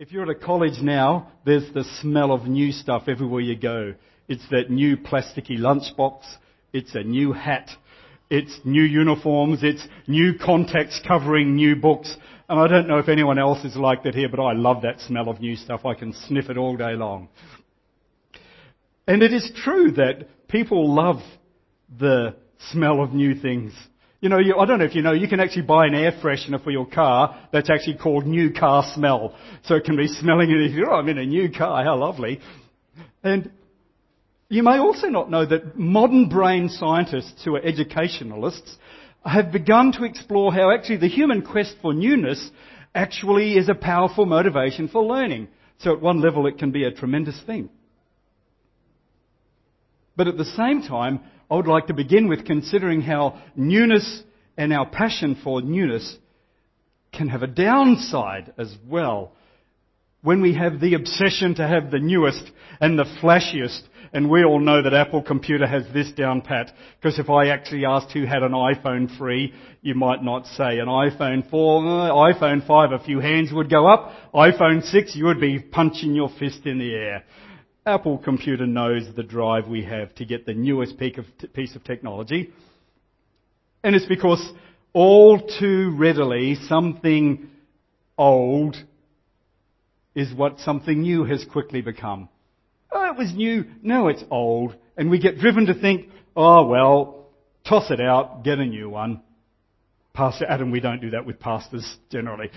If you're at a college now, there's the smell of new stuff everywhere you go. It's that new plasticky lunchbox. It's a new hat. It's new uniforms. It's new contacts covering new books. And I don't know if anyone else is like that here, but I love that smell of new stuff. I can sniff it all day long. And it is true that people love the smell of new things. You know, you, I don't know if you know, you can actually buy an air freshener for your car that's actually called new car smell. So it can be smelling it. Oh, I'm in a new car. How lovely. And you may also not know that modern brain scientists who are educationalists have begun to explore how actually the human quest for newness actually is a powerful motivation for learning. So at one level it can be a tremendous thing. But at the same time, I would like to begin with considering how newness and our passion for newness can have a downside as well. When we have the obsession to have the newest and the flashiest, and we all know that Apple Computer has this down pat, because if I actually asked who had an iPhone 3, you might not say an iPhone 4, uh, iPhone 5, a few hands would go up, iPhone 6, you would be punching your fist in the air. Apple Computer knows the drive we have to get the newest piece of technology. And it's because all too readily something old is what something new has quickly become. Oh, it was new. No, it's old. And we get driven to think, oh well, toss it out, get a new one. Pastor Adam, we don't do that with pastors generally.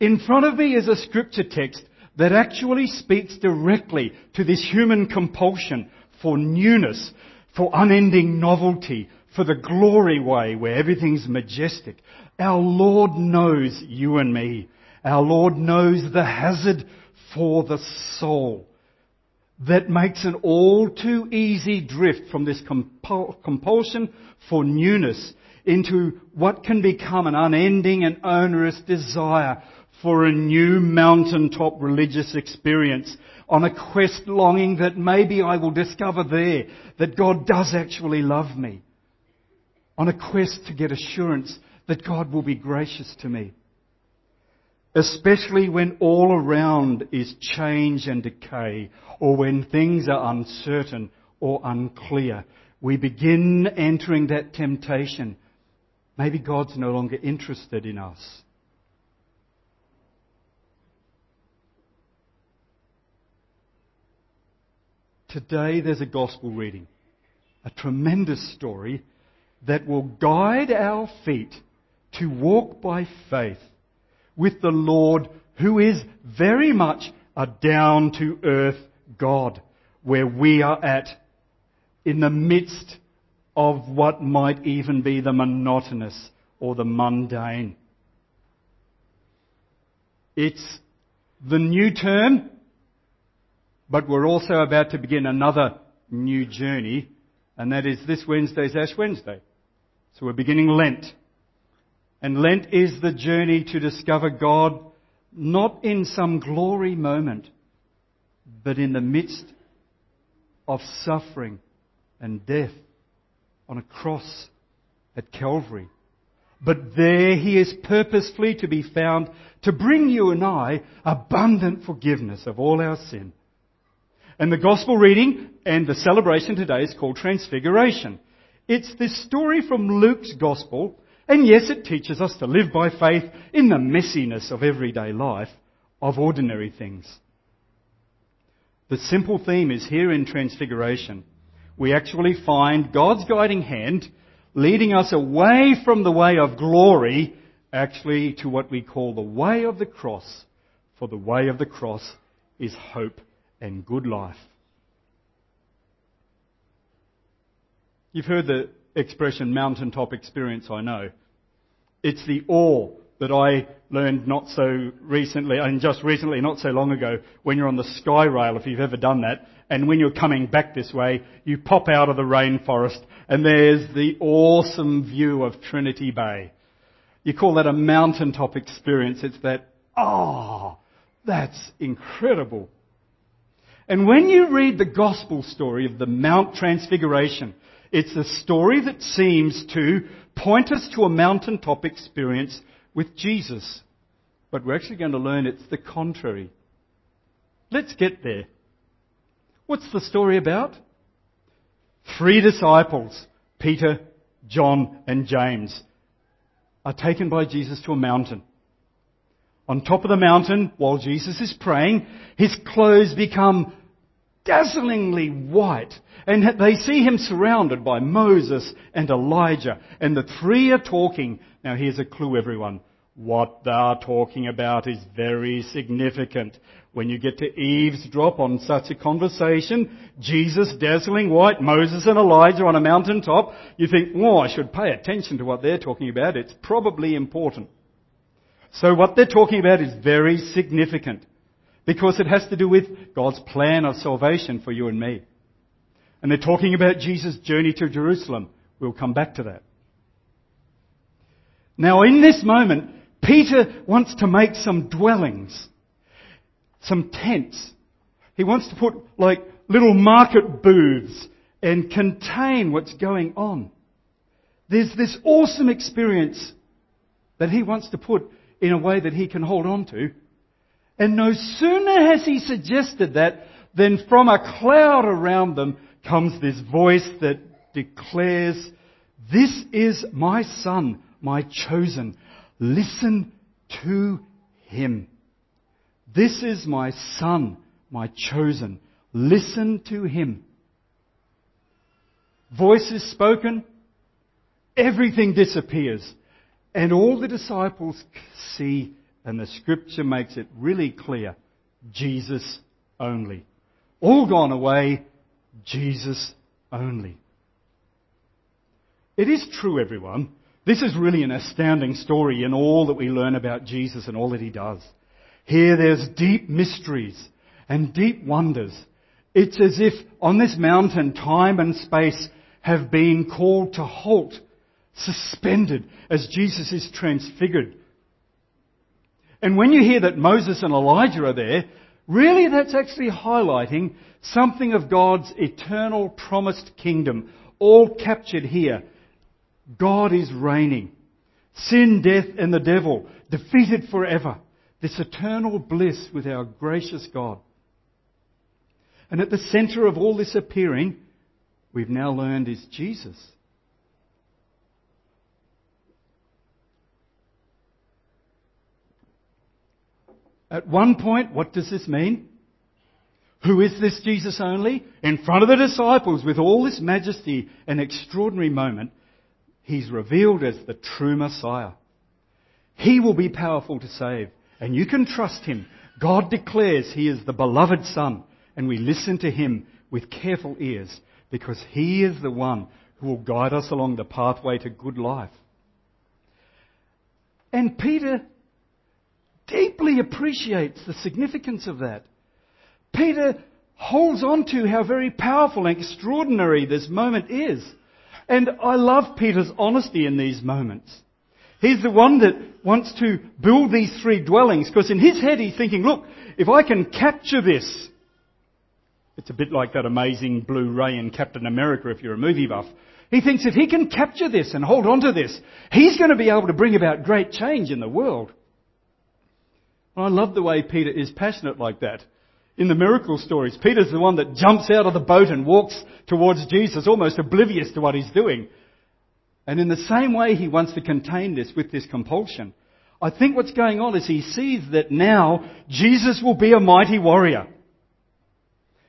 In front of me is a scripture text that actually speaks directly to this human compulsion for newness, for unending novelty, for the glory way where everything's majestic. Our Lord knows you and me. Our Lord knows the hazard for the soul that makes an all too easy drift from this compul- compulsion for newness into what can become an unending and onerous desire for a new mountaintop religious experience on a quest longing that maybe I will discover there that God does actually love me. On a quest to get assurance that God will be gracious to me. Especially when all around is change and decay or when things are uncertain or unclear. We begin entering that temptation. Maybe God's no longer interested in us. Today there's a gospel reading, a tremendous story that will guide our feet to walk by faith with the Lord who is very much a down to earth God where we are at in the midst of what might even be the monotonous or the mundane. It's the new term but we're also about to begin another new journey, and that is this Wednesday's Ash Wednesday. So we're beginning Lent. And Lent is the journey to discover God not in some glory moment, but in the midst of suffering and death on a cross at Calvary. But there he is purposefully to be found to bring you and I abundant forgiveness of all our sin and the gospel reading and the celebration today is called Transfiguration. It's this story from Luke's gospel, and yes, it teaches us to live by faith in the messiness of everyday life, of ordinary things. The simple theme is here in Transfiguration. We actually find God's guiding hand leading us away from the way of glory, actually to what we call the way of the cross. For the way of the cross is hope and good life. You've heard the expression mountaintop experience, I know. It's the awe that I learned not so recently, and just recently, not so long ago, when you're on the sky rail, if you've ever done that, and when you're coming back this way, you pop out of the rainforest, and there's the awesome view of Trinity Bay. You call that a mountaintop experience. It's that, ah, oh, that's incredible. And when you read the gospel story of the Mount Transfiguration, it's a story that seems to point us to a mountaintop experience with Jesus. but we're actually going to learn it's the contrary. Let's get there. What's the story about? Three disciples, Peter, John, and James, are taken by Jesus to a mountain. On top of the mountain, while Jesus is praying, his clothes become dazzlingly white. And they see him surrounded by Moses and Elijah. And the three are talking. Now here's a clue everyone. What they're talking about is very significant. When you get to eavesdrop on such a conversation, Jesus dazzling white, Moses and Elijah on a mountain top, you think, oh, I should pay attention to what they're talking about. It's probably important. So what they're talking about is very significant because it has to do with God's plan of salvation for you and me. And they're talking about Jesus' journey to Jerusalem. We'll come back to that. Now in this moment, Peter wants to make some dwellings, some tents. He wants to put like little market booths and contain what's going on. There's this awesome experience that he wants to put in a way that he can hold on to. And no sooner has he suggested that than from a cloud around them comes this voice that declares, this is my son, my chosen. Listen to him. This is my son, my chosen. Listen to him. Voice is spoken. Everything disappears. And all the disciples see, and the scripture makes it really clear, Jesus only. All gone away, Jesus only. It is true, everyone. This is really an astounding story in all that we learn about Jesus and all that he does. Here there's deep mysteries and deep wonders. It's as if on this mountain time and space have been called to halt suspended as Jesus is transfigured. And when you hear that Moses and Elijah are there, really that's actually highlighting something of God's eternal promised kingdom, all captured here. God is reigning. Sin, death, and the devil defeated forever. This eternal bliss with our gracious God. And at the center of all this appearing, we've now learned is Jesus. At one point, what does this mean? Who is this Jesus only? In front of the disciples with all this majesty and extraordinary moment, he's revealed as the true Messiah. He will be powerful to save, and you can trust him. God declares he is the beloved Son, and we listen to him with careful ears because he is the one who will guide us along the pathway to good life. And Peter deeply appreciates the significance of that. Peter holds on to how very powerful and extraordinary this moment is. And I love Peter's honesty in these moments. He's the one that wants to build these three dwellings because in his head he's thinking, look, if I can capture this, it's a bit like that amazing Blu-ray in Captain America if you're a movie buff. He thinks if he can capture this and hold on to this, he's going to be able to bring about great change in the world. I love the way Peter is passionate like that. In the miracle stories, Peter's the one that jumps out of the boat and walks towards Jesus, almost oblivious to what he's doing. And in the same way, he wants to contain this with this compulsion. I think what's going on is he sees that now Jesus will be a mighty warrior.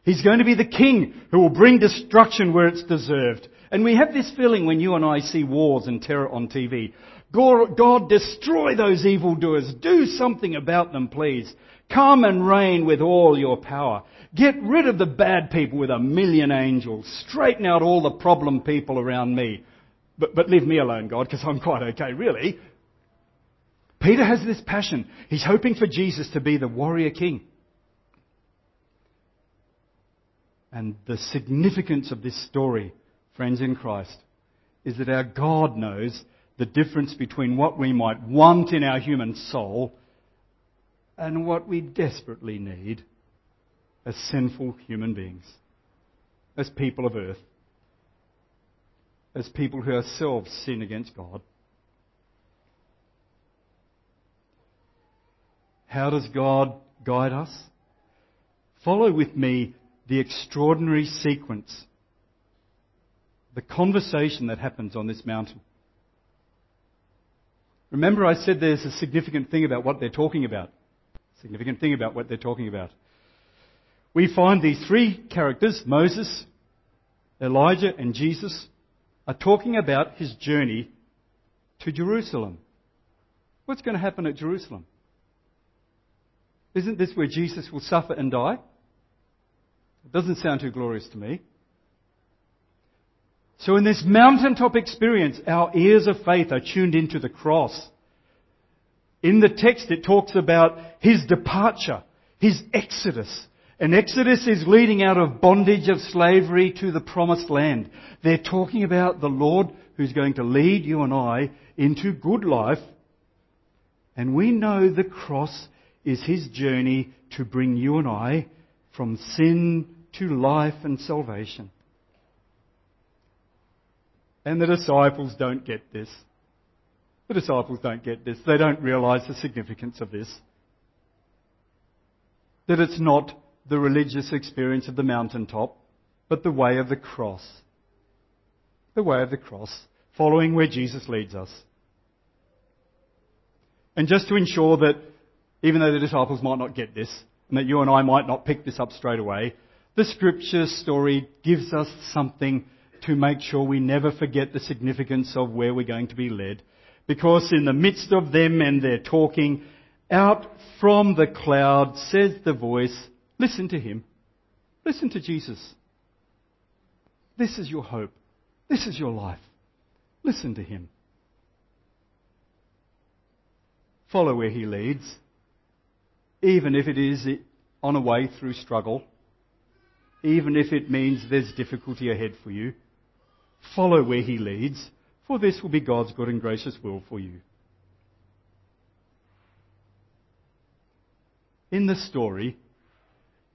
He's going to be the king who will bring destruction where it's deserved. And we have this feeling when you and I see wars and terror on TV. God, destroy those evildoers. Do something about them, please. Come and reign with all your power. Get rid of the bad people with a million angels. Straighten out all the problem people around me. But, but leave me alone, God, because I'm quite okay, really. Peter has this passion. He's hoping for Jesus to be the warrior king. And the significance of this story, friends in Christ, is that our God knows the difference between what we might want in our human soul and what we desperately need as sinful human beings, as people of earth, as people who ourselves sin against God. How does God guide us? Follow with me the extraordinary sequence, the conversation that happens on this mountain. Remember, I said there's a significant thing about what they're talking about. Significant thing about what they're talking about. We find these three characters, Moses, Elijah, and Jesus, are talking about his journey to Jerusalem. What's going to happen at Jerusalem? Isn't this where Jesus will suffer and die? It doesn't sound too glorious to me. So in this mountaintop experience, our ears of faith are tuned into the cross. In the text, it talks about his departure, his exodus. And exodus is leading out of bondage of slavery to the promised land. They're talking about the Lord who's going to lead you and I into good life. And we know the cross is his journey to bring you and I from sin to life and salvation. And the disciples don't get this. The disciples don't get this. They don't realize the significance of this. That it's not the religious experience of the mountaintop, but the way of the cross. The way of the cross, following where Jesus leads us. And just to ensure that, even though the disciples might not get this, and that you and I might not pick this up straight away, the scripture story gives us something to make sure we never forget the significance of where we're going to be led. Because in the midst of them and their talking, out from the cloud says the voice, listen to him. Listen to Jesus. This is your hope. This is your life. Listen to him. Follow where he leads, even if it is on a way through struggle, even if it means there's difficulty ahead for you. Follow where he leads, for this will be God's good and gracious will for you. In the story,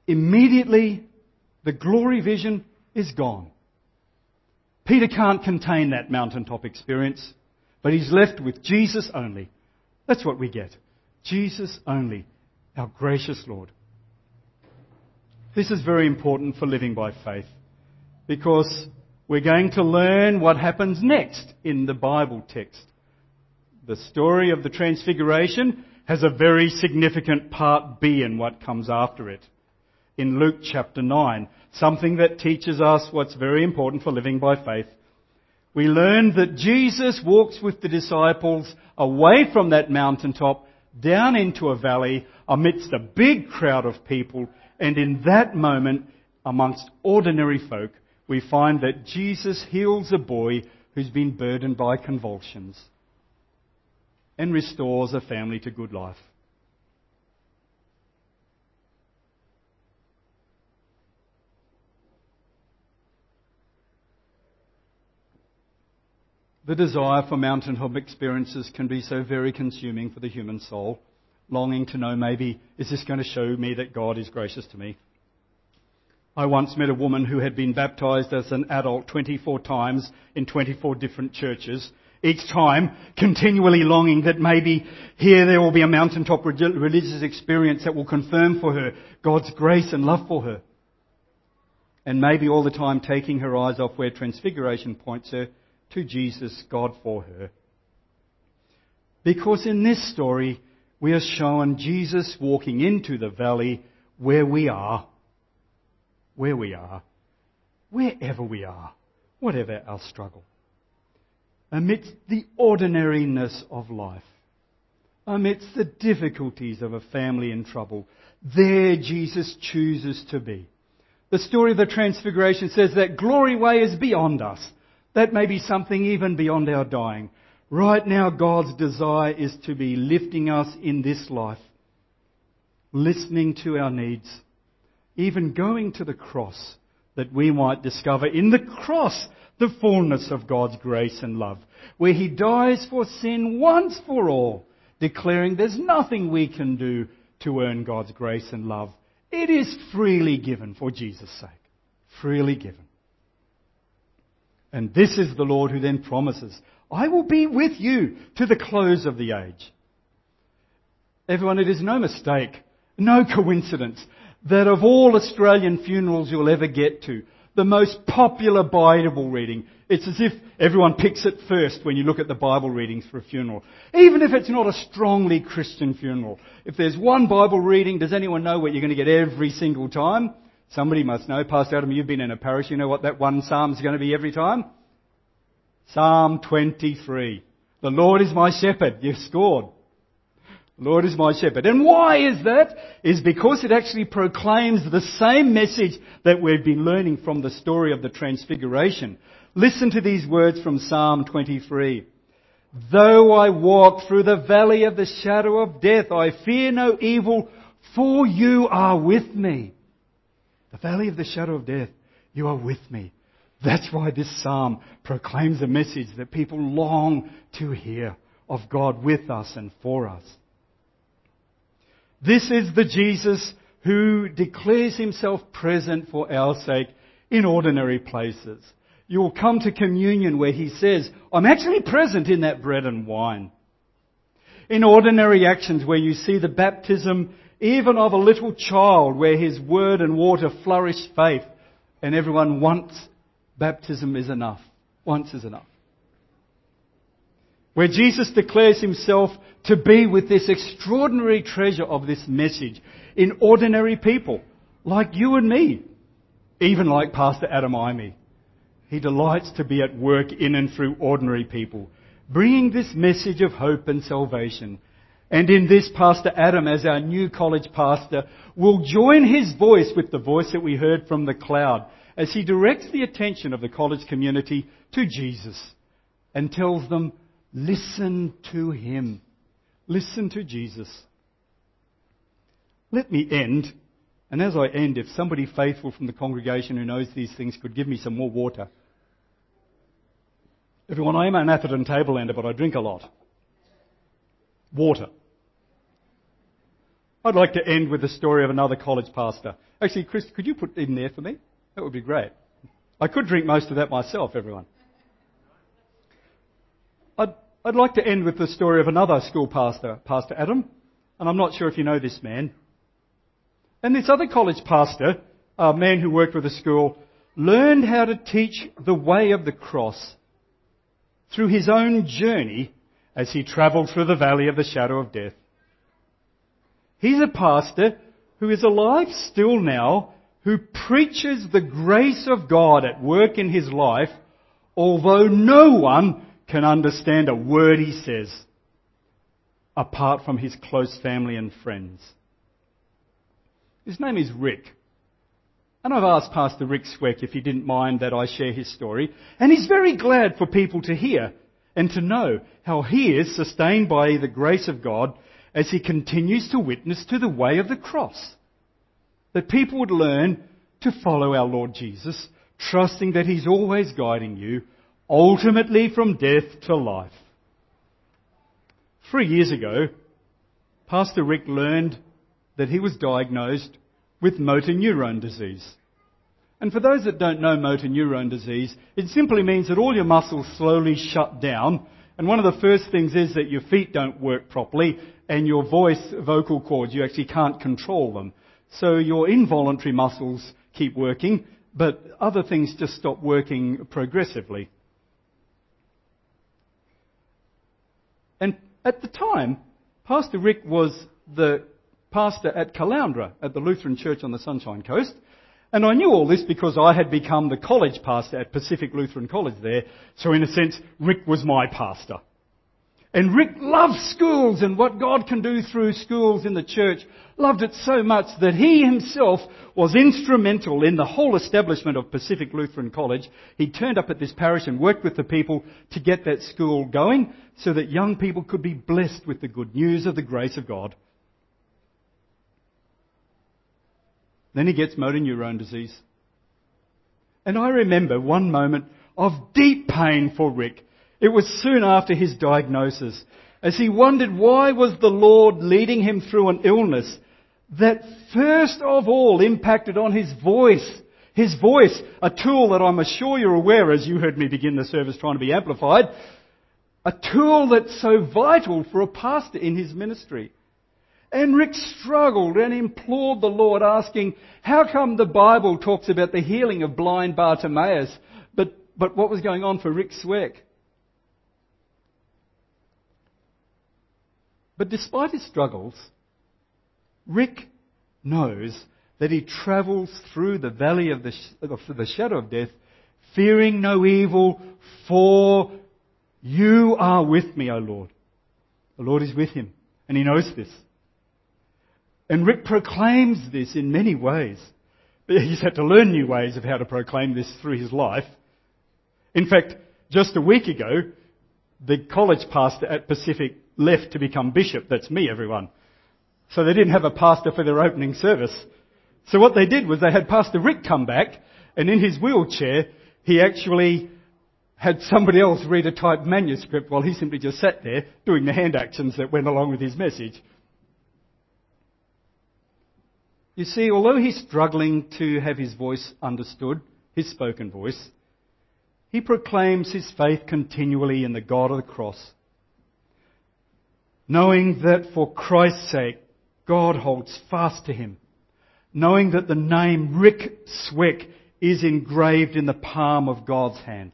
immediately the glory vision is gone. Peter can't contain that mountaintop experience, but he's left with Jesus only. That's what we get. Jesus only, our gracious Lord. This is very important for living by faith because we're going to learn what happens next in the Bible text. The story of the Transfiguration has a very significant part B in what comes after it. In Luke chapter 9, something that teaches us what's very important for living by faith. We learn that Jesus walks with the disciples away from that mountaintop down into a valley amidst a big crowd of people and in that moment amongst ordinary folk we find that Jesus heals a boy who's been burdened by convulsions and restores a family to good life. The desire for mountaintop experiences can be so very consuming for the human soul, longing to know maybe, is this going to show me that God is gracious to me? I once met a woman who had been baptized as an adult 24 times in 24 different churches, each time continually longing that maybe here there will be a mountaintop religious experience that will confirm for her God's grace and love for her. And maybe all the time taking her eyes off where transfiguration points her to Jesus, God for her. Because in this story, we are shown Jesus walking into the valley where we are where we are, wherever we are, whatever our struggle. Amidst the ordinariness of life, amidst the difficulties of a family in trouble, there Jesus chooses to be. The story of the Transfiguration says that glory way is beyond us. That may be something even beyond our dying. Right now, God's desire is to be lifting us in this life, listening to our needs, even going to the cross, that we might discover in the cross the fullness of God's grace and love, where He dies for sin once for all, declaring there's nothing we can do to earn God's grace and love. It is freely given for Jesus' sake. Freely given. And this is the Lord who then promises, I will be with you to the close of the age. Everyone, it is no mistake, no coincidence that of all Australian funerals you'll ever get to, the most popular Bible reading, it's as if everyone picks it first when you look at the Bible readings for a funeral. Even if it's not a strongly Christian funeral. If there's one Bible reading, does anyone know what you're going to get every single time? Somebody must know. Pastor Adam, you've been in a parish. You know what that one psalm is going to be every time? Psalm 23. The Lord is my shepherd. You've scored. Lord is my shepherd. And why is that? Is because it actually proclaims the same message that we've been learning from the story of the transfiguration. Listen to these words from Psalm 23. Though I walk through the valley of the shadow of death, I fear no evil, for you are with me. The valley of the shadow of death, you are with me. That's why this psalm proclaims a message that people long to hear of God with us and for us. This is the Jesus who declares himself present for our sake in ordinary places. You will come to communion where he says, I'm actually present in that bread and wine. In ordinary actions where you see the baptism even of a little child where his word and water flourish faith and everyone wants baptism is enough. Once is enough. Where Jesus declares himself to be with this extraordinary treasure of this message in ordinary people, like you and me, even like Pastor Adam Imey. He delights to be at work in and through ordinary people, bringing this message of hope and salvation. And in this, Pastor Adam, as our new college pastor, will join his voice with the voice that we heard from the cloud as he directs the attention of the college community to Jesus and tells them, listen to him. Listen to Jesus. Let me end, and as I end, if somebody faithful from the congregation who knows these things could give me some more water. Everyone, I am an Atherton table ender, but I drink a lot. Water. I'd like to end with the story of another college pastor. Actually, Chris, could you put in there for me? That would be great. I could drink most of that myself, everyone. I'd, I'd like to end with the story of another school pastor, Pastor Adam, and I'm not sure if you know this man. And this other college pastor, a man who worked with a school, learned how to teach the way of the cross through his own journey as he travelled through the valley of the shadow of death. He's a pastor who is alive still now, who preaches the grace of God at work in his life, although no one can understand a word he says, apart from his close family and friends. His name is Rick. And I've asked Pastor Rick Sweck if he didn't mind that I share his story, and he's very glad for people to hear and to know how he is sustained by the grace of God as he continues to witness to the way of the cross. That people would learn to follow our Lord Jesus, trusting that he's always guiding you, ultimately from death to life. Three years ago, Pastor Rick learned that he was diagnosed with motor neurone disease. And for those that don't know motor neurone disease, it simply means that all your muscles slowly shut down. And one of the first things is that your feet don't work properly and your voice vocal cords, you actually can't control them. So your involuntary muscles keep working, but other things just stop working progressively. And at the time, Pastor Rick was the pastor at Caloundra at the Lutheran Church on the Sunshine Coast. And I knew all this because I had become the college pastor at Pacific Lutheran College there. So in a sense, Rick was my pastor. And Rick loved schools and what God can do through schools in the church. Loved it so much that he himself was instrumental in the whole establishment of Pacific Lutheran College. He turned up at this parish and worked with the people to get that school going so that young people could be blessed with the good news of the grace of God. Then he gets motor neurone disease. And I remember one moment of deep pain for Rick. It was soon after his diagnosis, as he wondered why was the Lord leading him through an illness that first of all impacted on his voice. His voice, a tool that I'm sure you're aware as you heard me begin the service trying to be amplified, a tool that's so vital for a pastor in his ministry. And Rick struggled and implored the Lord, asking, how come the Bible talks about the healing of blind Bartimaeus, but, but what was going on for Rick Sweck? But despite his struggles, Rick knows that he travels through the valley of the, of the shadow of death, fearing no evil, for you are with me, O Lord. The Lord is with him, and he knows this. And Rick proclaims this in many ways. He's had to learn new ways of how to proclaim this through his life. In fact, just a week ago, the college pastor at Pacific left to become bishop. That's me, everyone. So they didn't have a pastor for their opening service. So what they did was they had Pastor Rick come back, and in his wheelchair, he actually had somebody else read a typed manuscript while he simply just sat there doing the hand actions that went along with his message. You see, although he's struggling to have his voice understood, his spoken voice, he proclaims his faith continually in the God of the cross, knowing that for Christ's sake, God holds fast to him, knowing that the name Rick Sweck is engraved in the palm of God's hand.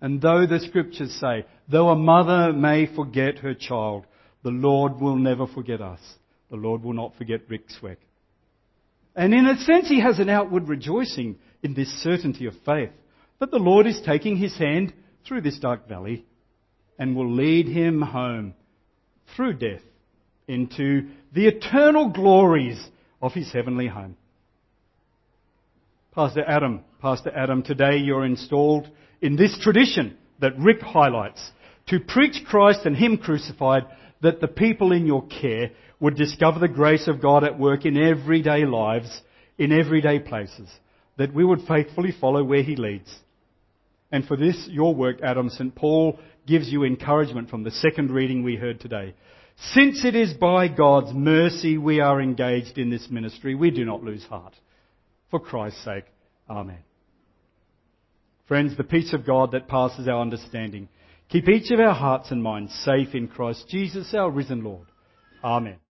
And though the scriptures say, though a mother may forget her child, the Lord will never forget us. The Lord will not forget Rick Sweck. And in a sense, he has an outward rejoicing in this certainty of faith that the Lord is taking his hand through this dark valley and will lead him home through death into the eternal glories of his heavenly home. Pastor Adam, Pastor Adam, today you're installed in this tradition that Rick highlights to preach Christ and Him crucified that the people in your care would discover the grace of God at work in everyday lives, in everyday places, that we would faithfully follow where He leads. And for this, your work, Adam, St. Paul gives you encouragement from the second reading we heard today. Since it is by God's mercy we are engaged in this ministry, we do not lose heart. For Christ's sake, Amen. Friends, the peace of God that passes our understanding, keep each of our hearts and minds safe in Christ Jesus, our risen Lord. Amen.